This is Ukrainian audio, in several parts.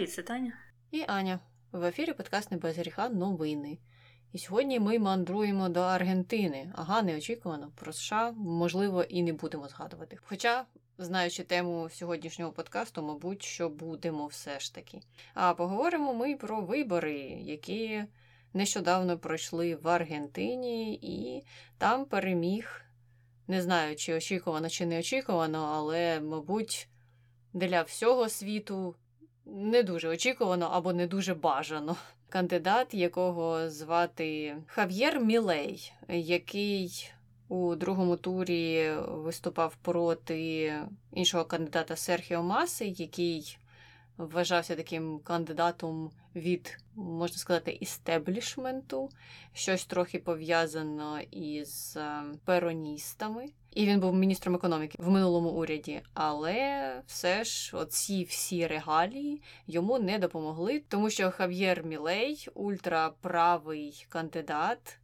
Привіт, це Таня. І Аня. В ефірі подкаст «Не без гріха новини. І сьогодні ми мандруємо до Аргентини. Ага, неочікувано. Про США, можливо, і не будемо згадувати. Хоча, знаючи тему сьогоднішнього подкасту, мабуть, що будемо все ж таки. А поговоримо ми про вибори, які нещодавно пройшли в Аргентині, і там переміг. Не знаю, чи очікувано, чи не очікувано, але, мабуть, для всього світу не дуже очікувано або не дуже бажано. Кандидат, якого звати Хав'єр Мілей, який у другому турі виступав проти іншого кандидата Серхіо Маси, який вважався таким кандидатом від, можна сказати, істеблішменту, щось трохи пов'язано із е, пероністами. І він був міністром економіки в минулому уряді, але все ж оці всі регалії йому не допомогли, тому що Хав'єр Мілей ультраправий кандидат.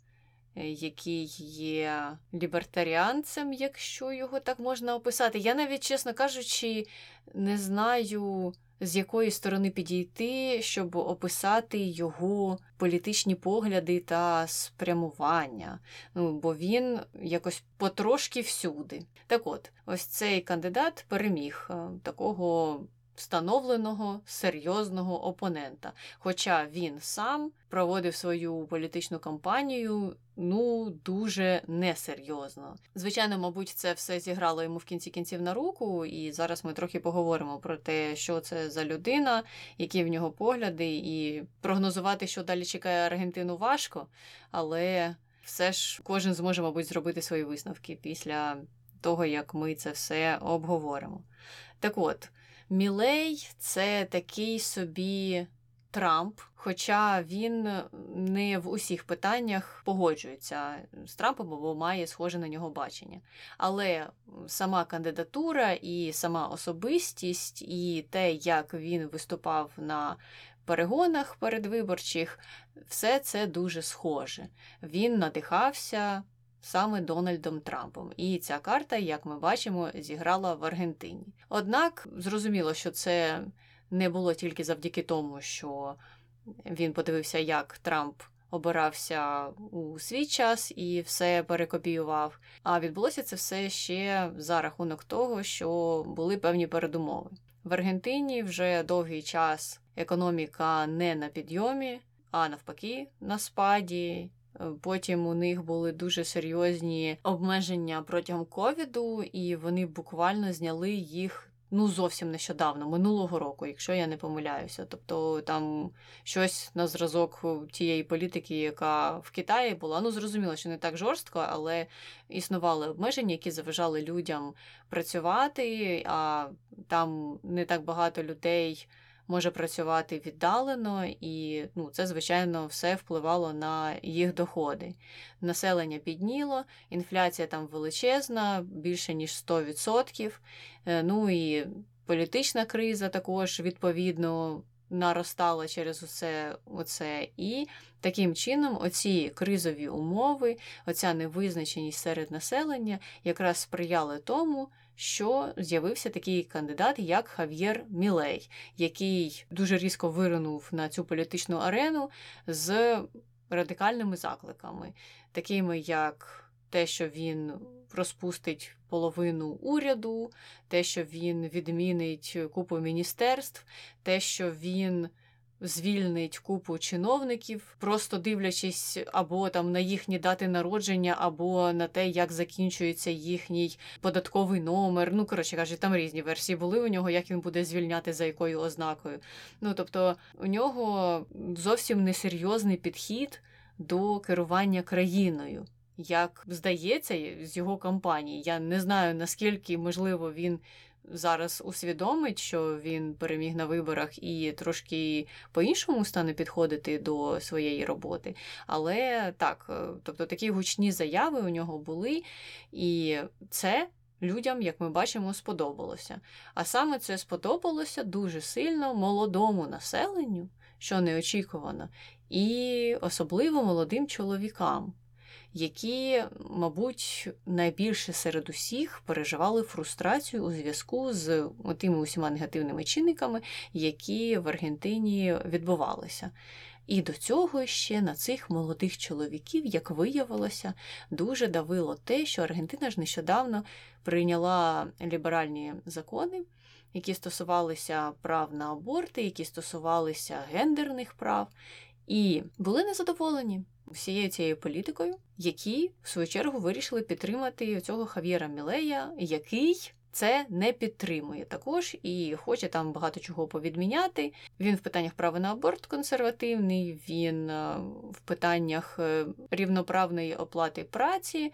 Е, який є лібертаріанцем, якщо його так можна описати. Я навіть, чесно кажучи, не знаю, з якої сторони підійти, щоб описати його політичні погляди та спрямування. Ну, бо він якось потрошки всюди. Так от, ось цей кандидат переміг е, такого встановленого серйозного опонента. Хоча він сам проводив свою політичну кампанію ну дуже несерйозно. Звичайно, мабуть, це все зіграло йому в кінці кінців на руку, і зараз ми трохи поговоримо про те, що це за людина, які в нього погляди, і прогнозувати, що далі чекає Аргентину, важко, але все ж кожен зможе, мабуть, зробити свої висновки після того, як ми це все обговоримо. Так от. Мілей це такий собі Трамп, хоча він не в усіх питаннях погоджується з Трампом, або має схоже на нього бачення. Але сама кандидатура і сама особистість, і те, як він виступав на перегонах передвиборчих, все це дуже схоже. Він надихався саме Дональдом Трампом. І ця карта, як ми бачимо, зіграла в Аргентині. Однак зрозуміло, що це не було тільки завдяки тому, що він подивився, як Трамп. Обирався у свій час і все перекопіював. А відбулося це все ще за рахунок того, що були певні передумови. В Аргентині вже довгий час економіка не на підйомі, а навпаки, на спаді. Потім у них були дуже серйозні обмеження протягом ковіду, і вони буквально зняли їх. Ну, зовсім нещодавно, минулого року, якщо я не помиляюся. Тобто там щось на зразок тієї політики, яка в Китаї була. Ну, зрозуміло, що не так жорстко, але існували обмеження, які заважали людям працювати, а там не так багато людей може працювати віддалено, і ну, це, звичайно, все впливало на їх доходи. Населення підніло, інфляція там величезна, більше ніж 100%. Е, ну і політична криза також відповідно. Наростала через усе оце, і таким чином оці кризові умови, оця невизначеність серед населення якраз сприяли тому, що з'явився такий кандидат, як Хав'єр Мілей, який дуже різко виринув на цю політичну арену з радикальними закликами, такими як те, що він розпустить половину уряду, те, що він відмінить купу міністерств, те, що він звільнить купу чиновників, просто дивлячись або там на їхні дати народження, або на те, як закінчується їхній податковий номер. Ну, коротше кажучи, там різні версії були у нього, як він буде звільняти за якою ознакою. Ну тобто у нього зовсім несерйозний підхід до керування країною. Як здається, з його кампанії. Я не знаю наскільки можливо він зараз усвідомить, що він переміг на виборах і трошки по-іншому стане підходити до своєї роботи. Але так, е, тобто такі гучні заяви у нього були, і це. Людям, як ми бачимо, сподобалося. А саме це сподобалося дуже сильно молодому населенню, що неочікувано, і особливо молодим чоловікам, які, мабуть, найбільше серед усіх переживали фрустрацію у зв'язку з тими усіма негативними чинниками, які в Аргентині відбувалися. І до цього ще на цих молодих чоловіків, як виявилося, дуже давило те, що Аргентина ж нещодавно прийняла ліберальні закони, які стосувалися прав на аборти, які стосувалися гендерних прав, і були незадоволені всією цією політикою, які в свою чергу вирішили підтримати цього Хав'єра Мілея, який це не підтримує також і хоче там багато чого повідміняти. Він в питаннях права на аборт консервативний, він е, в питаннях е, рівноправної оплати праці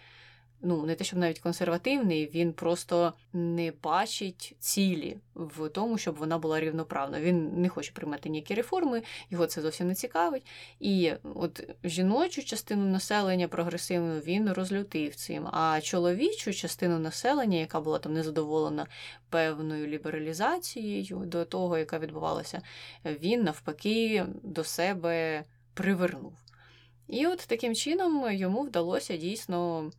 ну не те, щоб навіть консервативний, він просто не бачить цілі в тому, щоб вона була рівноправна. Він не хоче приймати ніякі реформи, його це зовсім не цікавить. І от жіночу частину населення прогресивну він розлютив цим. А чоловічу частину населення, яка була там незадоволена певною лібералізацією до того, яка відбувалася, він навпаки до себе привернув. І от таким чином йому вдалося дійсно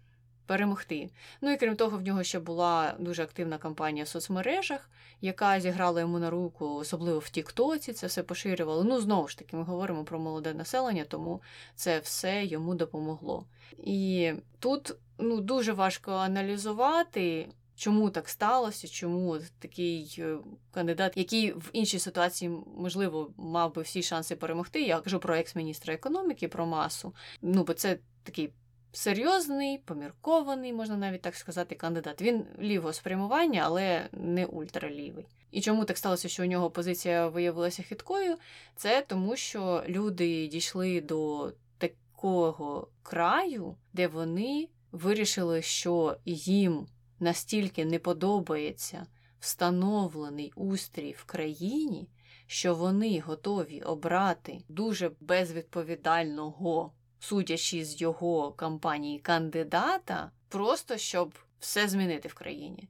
перемогти. Ну і крім того, в нього ще була дуже активна кампанія в соцмережах, яка зіграла йому на руку, особливо в Тіктоці, це все поширювало. Ну, знову ж таки, ми говоримо про молоде населення, тому це все йому допомогло. І тут ну, дуже важко аналізувати. Чому так сталося? Чому такий е, кандидат, який в іншій ситуації, можливо, мав би всі шанси перемогти? Я кажу про екс-міністра економіки, про масу. Ну, бо це такий серйозний, поміркований, можна навіть так сказати, кандидат. Він лівого спрямування, але не ультралівий. І чому так сталося, що у нього позиція виявилася хиткою? Це тому, що люди дійшли до такого краю, де вони вирішили, що їм настільки не подобається встановлений устрій в країні, що вони готові обрати дуже безвідповідального судячи з його кампанії кандидата, просто щоб все змінити в країні.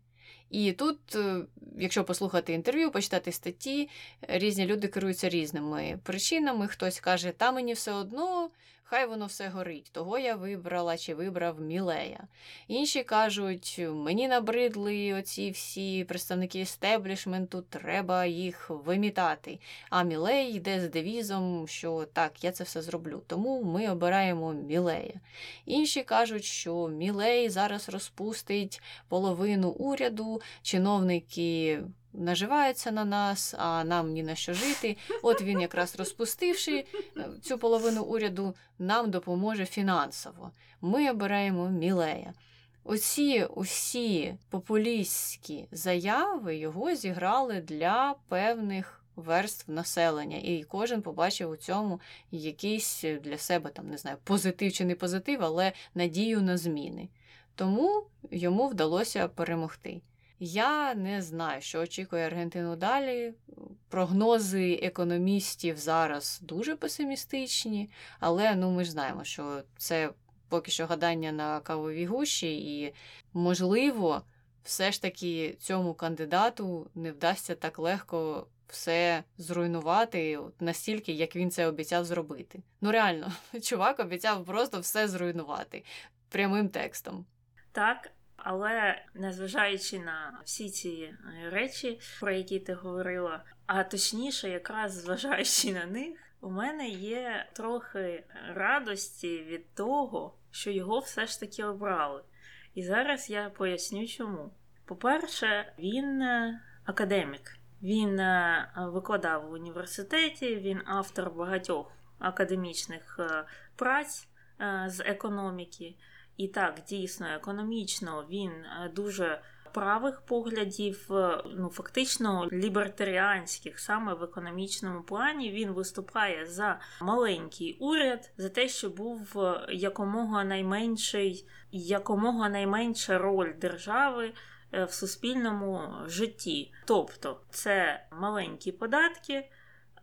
І тут, е, якщо послухати інтерв'ю, почитати статті, різні люди керуються різними причинами. Хтось каже, та мені все одно, хай воно все горить. Того я вибрала чи вибрав Мілея. Інші кажуть, мені набридли оці всі представники естеблішменту, треба їх вимітати. А Мілей йде з девізом, що так, я це все зроблю. Тому ми обираємо Мілея. Інші кажуть, що Мілей зараз розпустить половину уряду, чиновники наживаються на нас, а нам ні на що жити. От він, якраз розпустивши е, цю половину уряду, нам допоможе фінансово. Ми обираємо Мілея. Оці усі популістські заяви його зіграли для певних верств населення, і кожен побачив у цьому якийсь для себе там не знаю, позитив чи не позитив, але надію на зміни. Тому йому вдалося перемогти. Я не знаю, що очікує Аргентину далі. Прогнози економістів зараз дуже песимістичні, але ну ми ж знаємо, що це поки що гадання на кавовій гущі, і, можливо, все ж таки цьому кандидату не вдасться так легко все зруйнувати настільки, як він це обіцяв зробити. Ну реально, чувак обіцяв просто все зруйнувати прямим текстом. Так, але незважаючи на всі ці е, речі, про які ти говорила, а точніше, якраз зважаючи на них, у мене є трохи радості від того, що його все ж таки обрали. І зараз я поясню чому. По-перше, він е, академік, він е, викладав в університеті, він автор багатьох академічних праць з економіки. І так, дійсно, економічно він е, дуже правих поглядів, е, ну фактично лібертаріанських, саме в економічному плані він виступає за маленький уряд, за те, що був е, якомога найменший, якомога найменша роль держави. В суспільному житті, тобто це маленькі податки,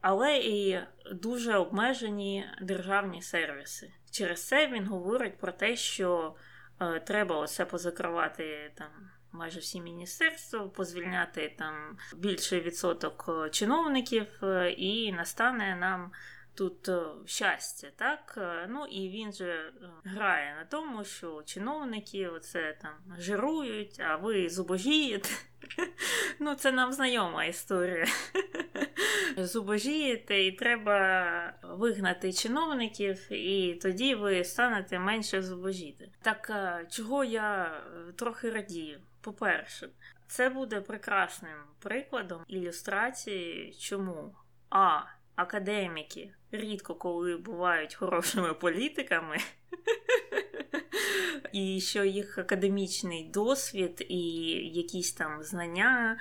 але і дуже обмежені державні сервіси. Через це він говорить про те, що е, треба оце позакривати там. Майже всі міністерства позвільняти там більший відсоток е, чиновників, е, і настане нам тут е, щастя, так? Е, ну і він же е, грає на тому, що чиновники оце там жирують, а ви зубожієте. Ну, це нам знайома історія. Зубожієте, і треба вигнати чиновників, і тоді ви станете менше зубожіти. Так чого я трохи радію? По-перше, це буде прекрасним прикладом ілюстрації, чому А. Академіки рідко коли бувають хорошими політиками, і що їх академічний досвід і якісь там знання,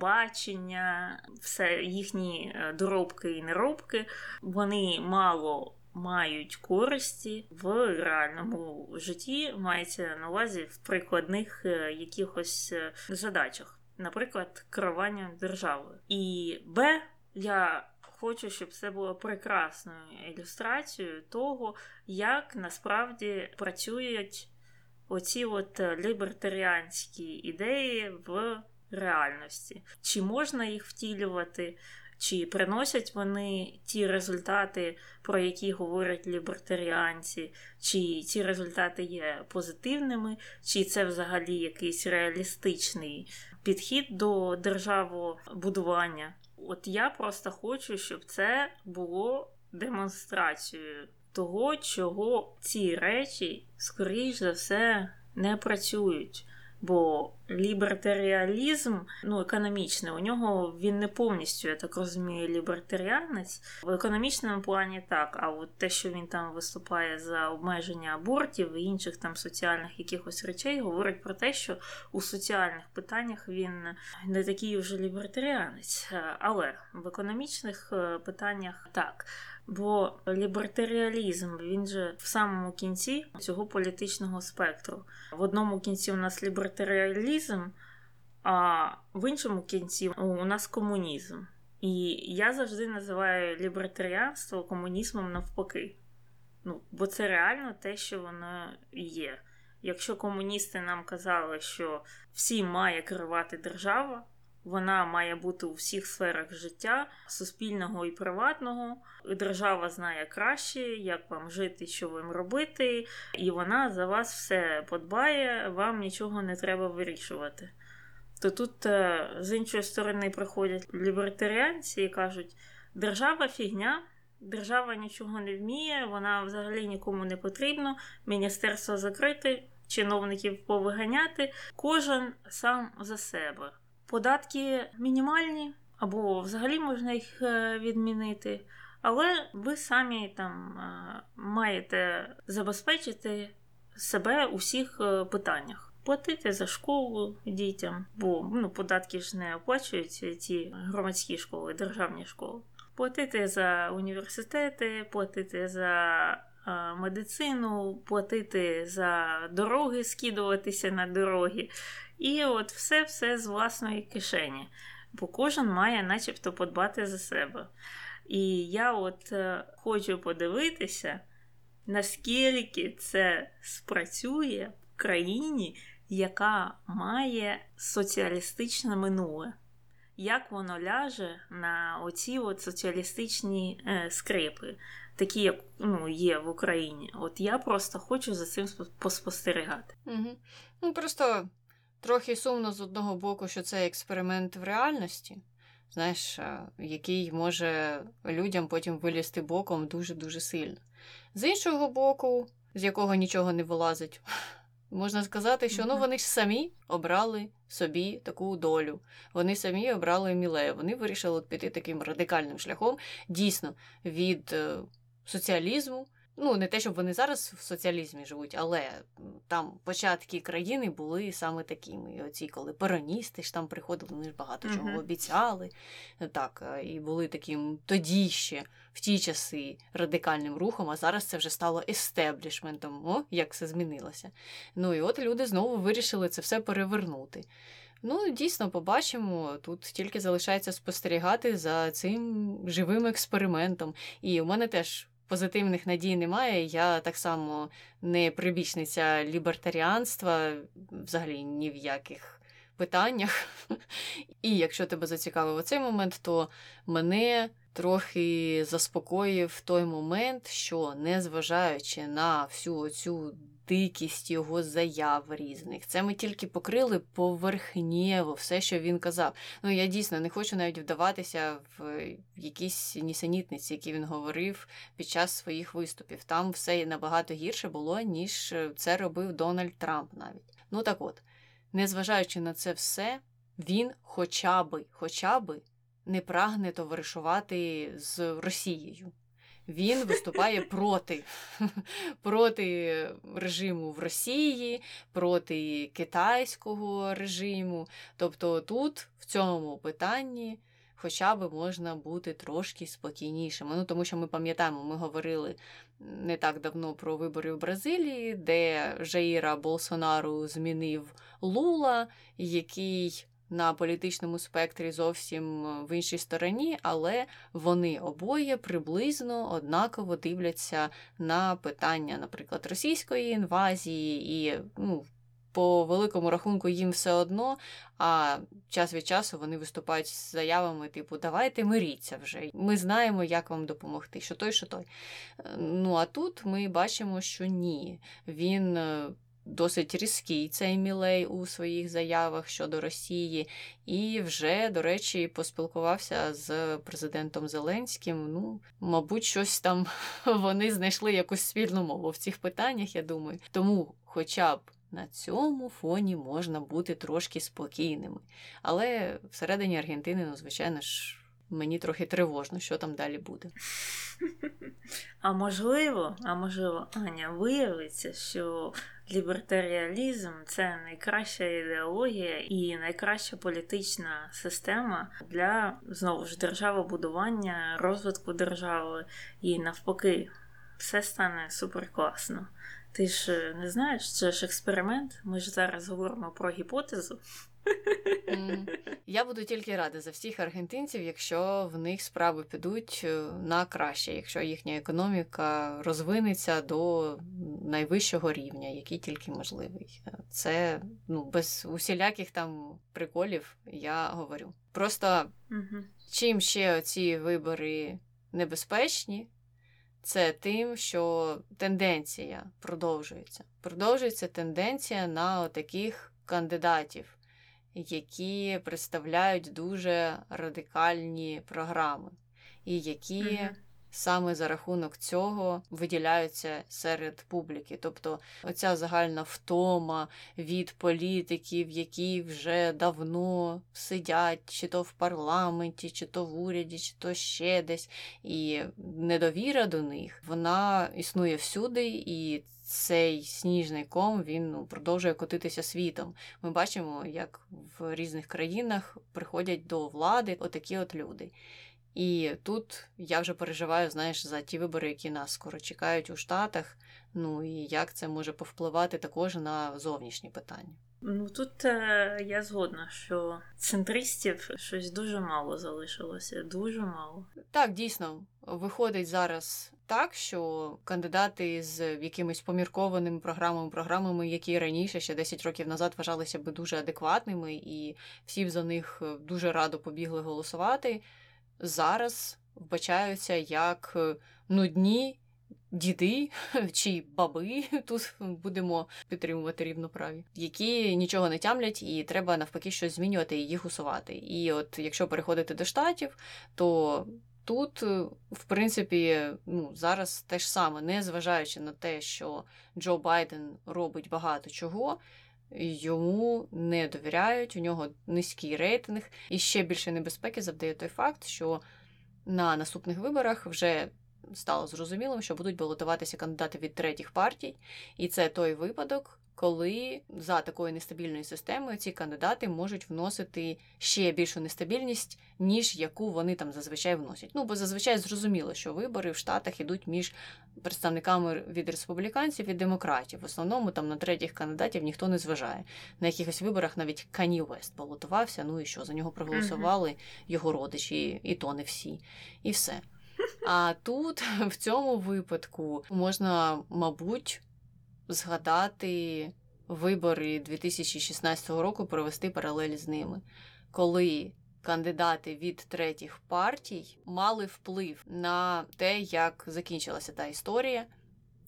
бачення, все їхні е, доробки і неробки, вони мало. Мають користі в реальному житті, мається на увазі в прикладних е, якихось е, задачах, наприклад, керування державою. І Б, я хочу, щоб це було прекрасною ілюстрацією того, як насправді працюють оці от лібертаріанські ідеї в реальності. Чи можна їх втілювати, чи приносять вони ті результати, про які говорять лібертаріанці, чи ці результати є позитивними, чи це взагалі якийсь реалістичний підхід до державобудування. От я просто хочу, щоб це було демонстрацією того, чого ці речі, скоріш за все, не працюють. Бо лібертаріалізм, ну, економічний, у нього він не повністю, я так розумію, лібертаріанець. В економічному плані так, а от те, що він там виступає за обмеження абортів і інших там соціальних якихось речей, говорить про те, що у соціальних питаннях він не такий вже лібертаріанець. Але в економічних е, питаннях так. Бо лібертаріалізм він же в самому кінці цього політичного спектру. В одному кінці у нас лібертаріалізм, а в іншому кінці у нас комунізм. І я завжди називаю лібертаріанство комунізмом навпаки. Ну, Бо це реально те, що воно є. Якщо комуністи нам казали, що всі має керувати держава, вона має бути у всіх сферах життя, суспільного і приватного. Держава знає краще, як вам жити, що вам робити, і вона за вас все подбає, вам нічого не треба вирішувати. То тут е, з іншої сторони приходять лібертаріанці і кажуть: держава фігня. Держава нічого не вміє, вона взагалі нікому не потрібна, міністерство закрите, чиновників повиганяти, кожен сам за себе. Податки мінімальні, або взагалі можна їх е, відмінити, але ви самі там е, маєте забезпечити себе у всіх е, питаннях. Платити за школу дітям, бо ну, податки ж не оплачуються ці громадські школи, державні школи. Платити за університети, платити за медицину, платити за дороги, скидуватися на дороги. І от все-все з власної кишені. Бо кожен має начебто подбати за себе. І я от е, хочу подивитися, наскільки це спрацює в країні, яка має соціалістичне минуле. Як воно ляже на оці от соціалістичні е, скрипи, такі, як ну, є в Україні. От я просто хочу за цим поспостерігати. Угу. Ну просто Трохи сумно з одного боку, що це експеримент в реальності, знаєш, який може людям потім вилізти боком дуже-дуже сильно. З іншого боку, з якого нічого не вилазить, можна сказати, що ну, вони ж самі обрали собі таку долю. Вони самі обрали мілею. Вони вирішили піти таким радикальним шляхом, дійсно, від е, соціалізму. Ну, не те, щоб вони зараз в соціалізмі живуть, але там початки країни були саме такими. І оці, коли пероністи ж там приходили, вони ж багато чого uh-huh. обіцяли. Так, е, і були таким тоді ще в ті часи радикальним рухом, а зараз це вже стало естеблішментом. О, як все змінилося. Ну і от люди знову вирішили це все перевернути. Ну, дійсно, побачимо. Тут тільки залишається спостерігати за цим живим експериментом. І у мене теж позитивних надій немає. Я так само не прибічниця лібертаріанства, взагалі ні в яких питаннях. І якщо тебе зацікавив цей момент, то мене трохи заспокоїв той момент, що незважаючи на всю цю дикість його заяв різних, це ми тільки покрили поверхнєво все, що він казав. Ну я дійсно не хочу навіть вдаватися в якісь нісенітниці, які він говорив під час своїх виступів. Там все набагато гірше було, ніж це робив Дональд Трамп навіть. Ну так от, незважаючи на це все, він хоча би, хоча би не прагне товаришувати з Росією. Він виступає проти проти режиму в Росії, проти китайського режиму. Тобто тут, в цьому питанні, хоча б можна бути трошки спокійнішими. Ну, Тому що ми пам'ятаємо, ми говорили не так давно про вибори в Бразилії, де Жаїра Болсонару змінив Лула, який на політичному спектрі зовсім е, в іншій стороні, але вони обоє приблизно однаково дивляться на питання, наприклад, російської інвазії, і ну, по великому рахунку їм все одно. А час від часу вони виступають з заявами, типу, давайте миріться вже. Ми знаємо, як вам допомогти, що той, що той. Е, ну а тут ми бачимо, що ні. Він е, досить різкий цей мілей у своїх заявах щодо Росії, і вже, до речі, поспілкувався з президентом Зеленським. Ну, мабуть, щось там вони знайшли якусь спільну мову в цих питаннях, я думаю. Тому, хоча б. На цьому фоні можна бути трошки спокійними. Але всередині Аргентини, ну, звичайно ж, мені трохи тривожно, що там далі буде. А можливо, а можливо, Аня, виявиться, що лібертаріалізм це найкраща ідеологія і найкраща політична система для знову ж державобудування, розвитку держави і навпаки, все стане суперкласно. Ти ж не знаєш, це ж експеримент. Ми ж зараз говоримо про гіпотезу. Я буду тільки рада за всіх аргентинців, якщо в них справи підуть е, на краще, якщо їхня економіка розвинеться до найвищого рівня, який тільки можливий. Це ну без усіляких там приколів я говорю. Просто чим ще ці вибори небезпечні. Це тим, що тенденція продовжується. Продовжується тенденція на таких кандидатів, які представляють дуже радикальні програми, і які mm-hmm. саме за рахунок цього виділяються серед публіки. Тобто оця загальна втома від політиків, які вже давно сидять, чи то в парламенті, чи то в уряді, чи то ще десь, і недовіра до них вона існує всюди. і цей сніжний ком він ну, продовжує котитися світом. Ми бачимо, як в різних країнах приходять до влади отакі от люди. І тут я вже переживаю, знаєш, за ті вибори, які нас скоро чекають у Штатах. Ну і як це може повпливати також на зовнішні питання. Ну тут е, я згодна, що центристів щось дуже мало залишилося. Дуже мало. Так, дійсно, виходить зараз так, що кандидати з якимись поміркованими програмами, програмами, які раніше ще 10 років назад вважалися би дуже адекватними, і всі б за них дуже радо побігли голосувати, зараз вбачаються як нудні діди чи баби, тут будемо підтримувати рівноправі, які нічого не тямлять, і треба навпаки щось змінювати і їх усувати. І от якщо переходити до штатів, то тут, в принципі, ну, зараз те ж саме, не зважаючи на те, що Джо Байден робить багато чого. Йому не довіряють, у нього низький рейтинг, і ще більше небезпеки завдає той факт, що на наступних виборах вже стало зрозумілим, що будуть балотуватися кандидати від третіх партій, і це той випадок, коли за такою нестабільною системою ці кандидати можуть вносити ще більшу нестабільність, ніж яку вони там зазвичай вносять. Ну бо зазвичай зрозуміло, що вибори в Штатах ідуть між представниками від республіканців і демократів. В основному там на третіх кандидатів ніхто не зважає. На якихось виборах навіть Кані Вест балотувався. Ну і що за нього проголосували його родичі, і то не всі, і все. А тут, в цьому випадку, можна, мабуть, згадати вибори 2016 року, провести паралель з ними, коли кандидати від третіх партій мали вплив на те, як закінчилася та історія,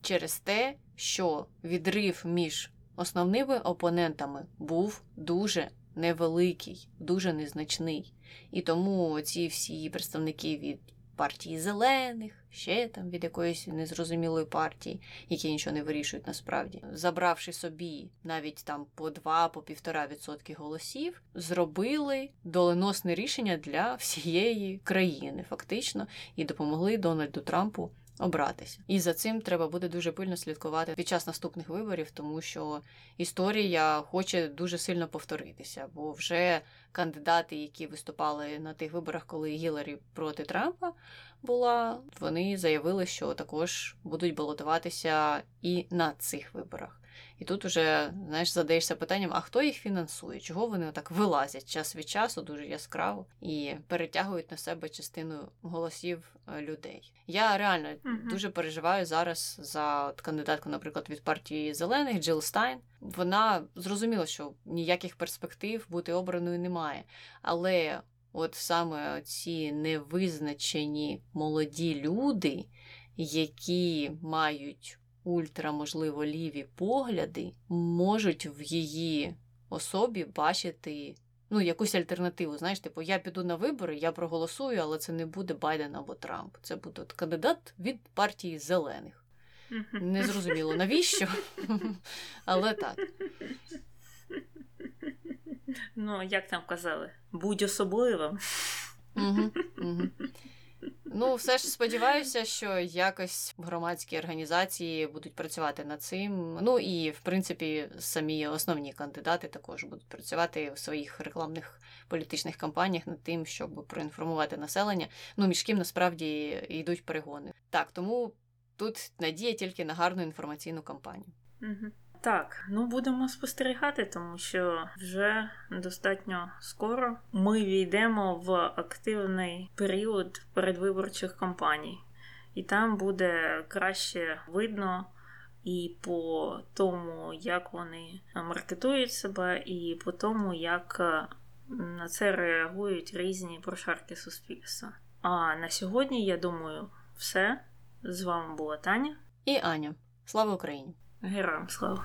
через те, що відрив між основними опонентами був дуже невеликий, дуже незначний. І тому ці всі представники від партії зелених, ще там від якоїсь незрозумілої партії, які нічого не вирішують насправді, забравши собі навіть там по 2 по півтора відсотки голосів, зробили доленосне рішення для всієї країни, фактично, і допомогли Дональду Трампу. Обратися, і за цим треба буде дуже пильно слідкувати під час наступних виборів, тому що історія хоче дуже сильно повторитися, бо вже кандидати, які виступали на тих виборах, коли Гіларі проти Трампа була, вони заявили, що також будуть балотуватися і на цих виборах. І тут уже знаєш, задаєшся питанням, а хто їх фінансує? Чого вони так вилазять час від часу дуже яскраво і перетягують на себе частину голосів е, людей? Я реально Мгм. дуже переживаю зараз за от кандидатку, наприклад, від партії зелених Джил Стайн. Вона зрозуміла, що ніяких перспектив бути обраною немає. Але от саме ці невизначені молоді люди, які мають ультра, можливо, ліві погляди, можуть в її особі бачити. Ну, якусь альтернативу, знаєш, типу, я піду на вибори, я проголосую, але це не буде Байден або Трамп. Це буде от кандидат від партії зелених. Мгм. Не зрозуміло навіщо, але так. Ну, як там казали, будь особливим. Угу, угу. Ну, все ж сподіваюся, що якось громадські організації будуть працювати над цим. Ну і в принципі самі основні кандидати також будуть працювати в своїх рекламних політичних кампаніях над тим, щоб проінформувати населення. Ну, між ким насправді йдуть перегони. Так, тому тут надія тільки на гарну інформаційну кампанію. Мгм. Так, ну будемо спостерігати, тому що вже достатньо скоро ми війдемо в активний період передвиборчих кампаній, і там буде краще видно і по тому, як вони маркетують себе, і по тому, як е, на це реагують різні прошарки суспільства. А на сьогодні, я думаю, все. З вами була Таня. І Аня, слава Україні! Героям слава!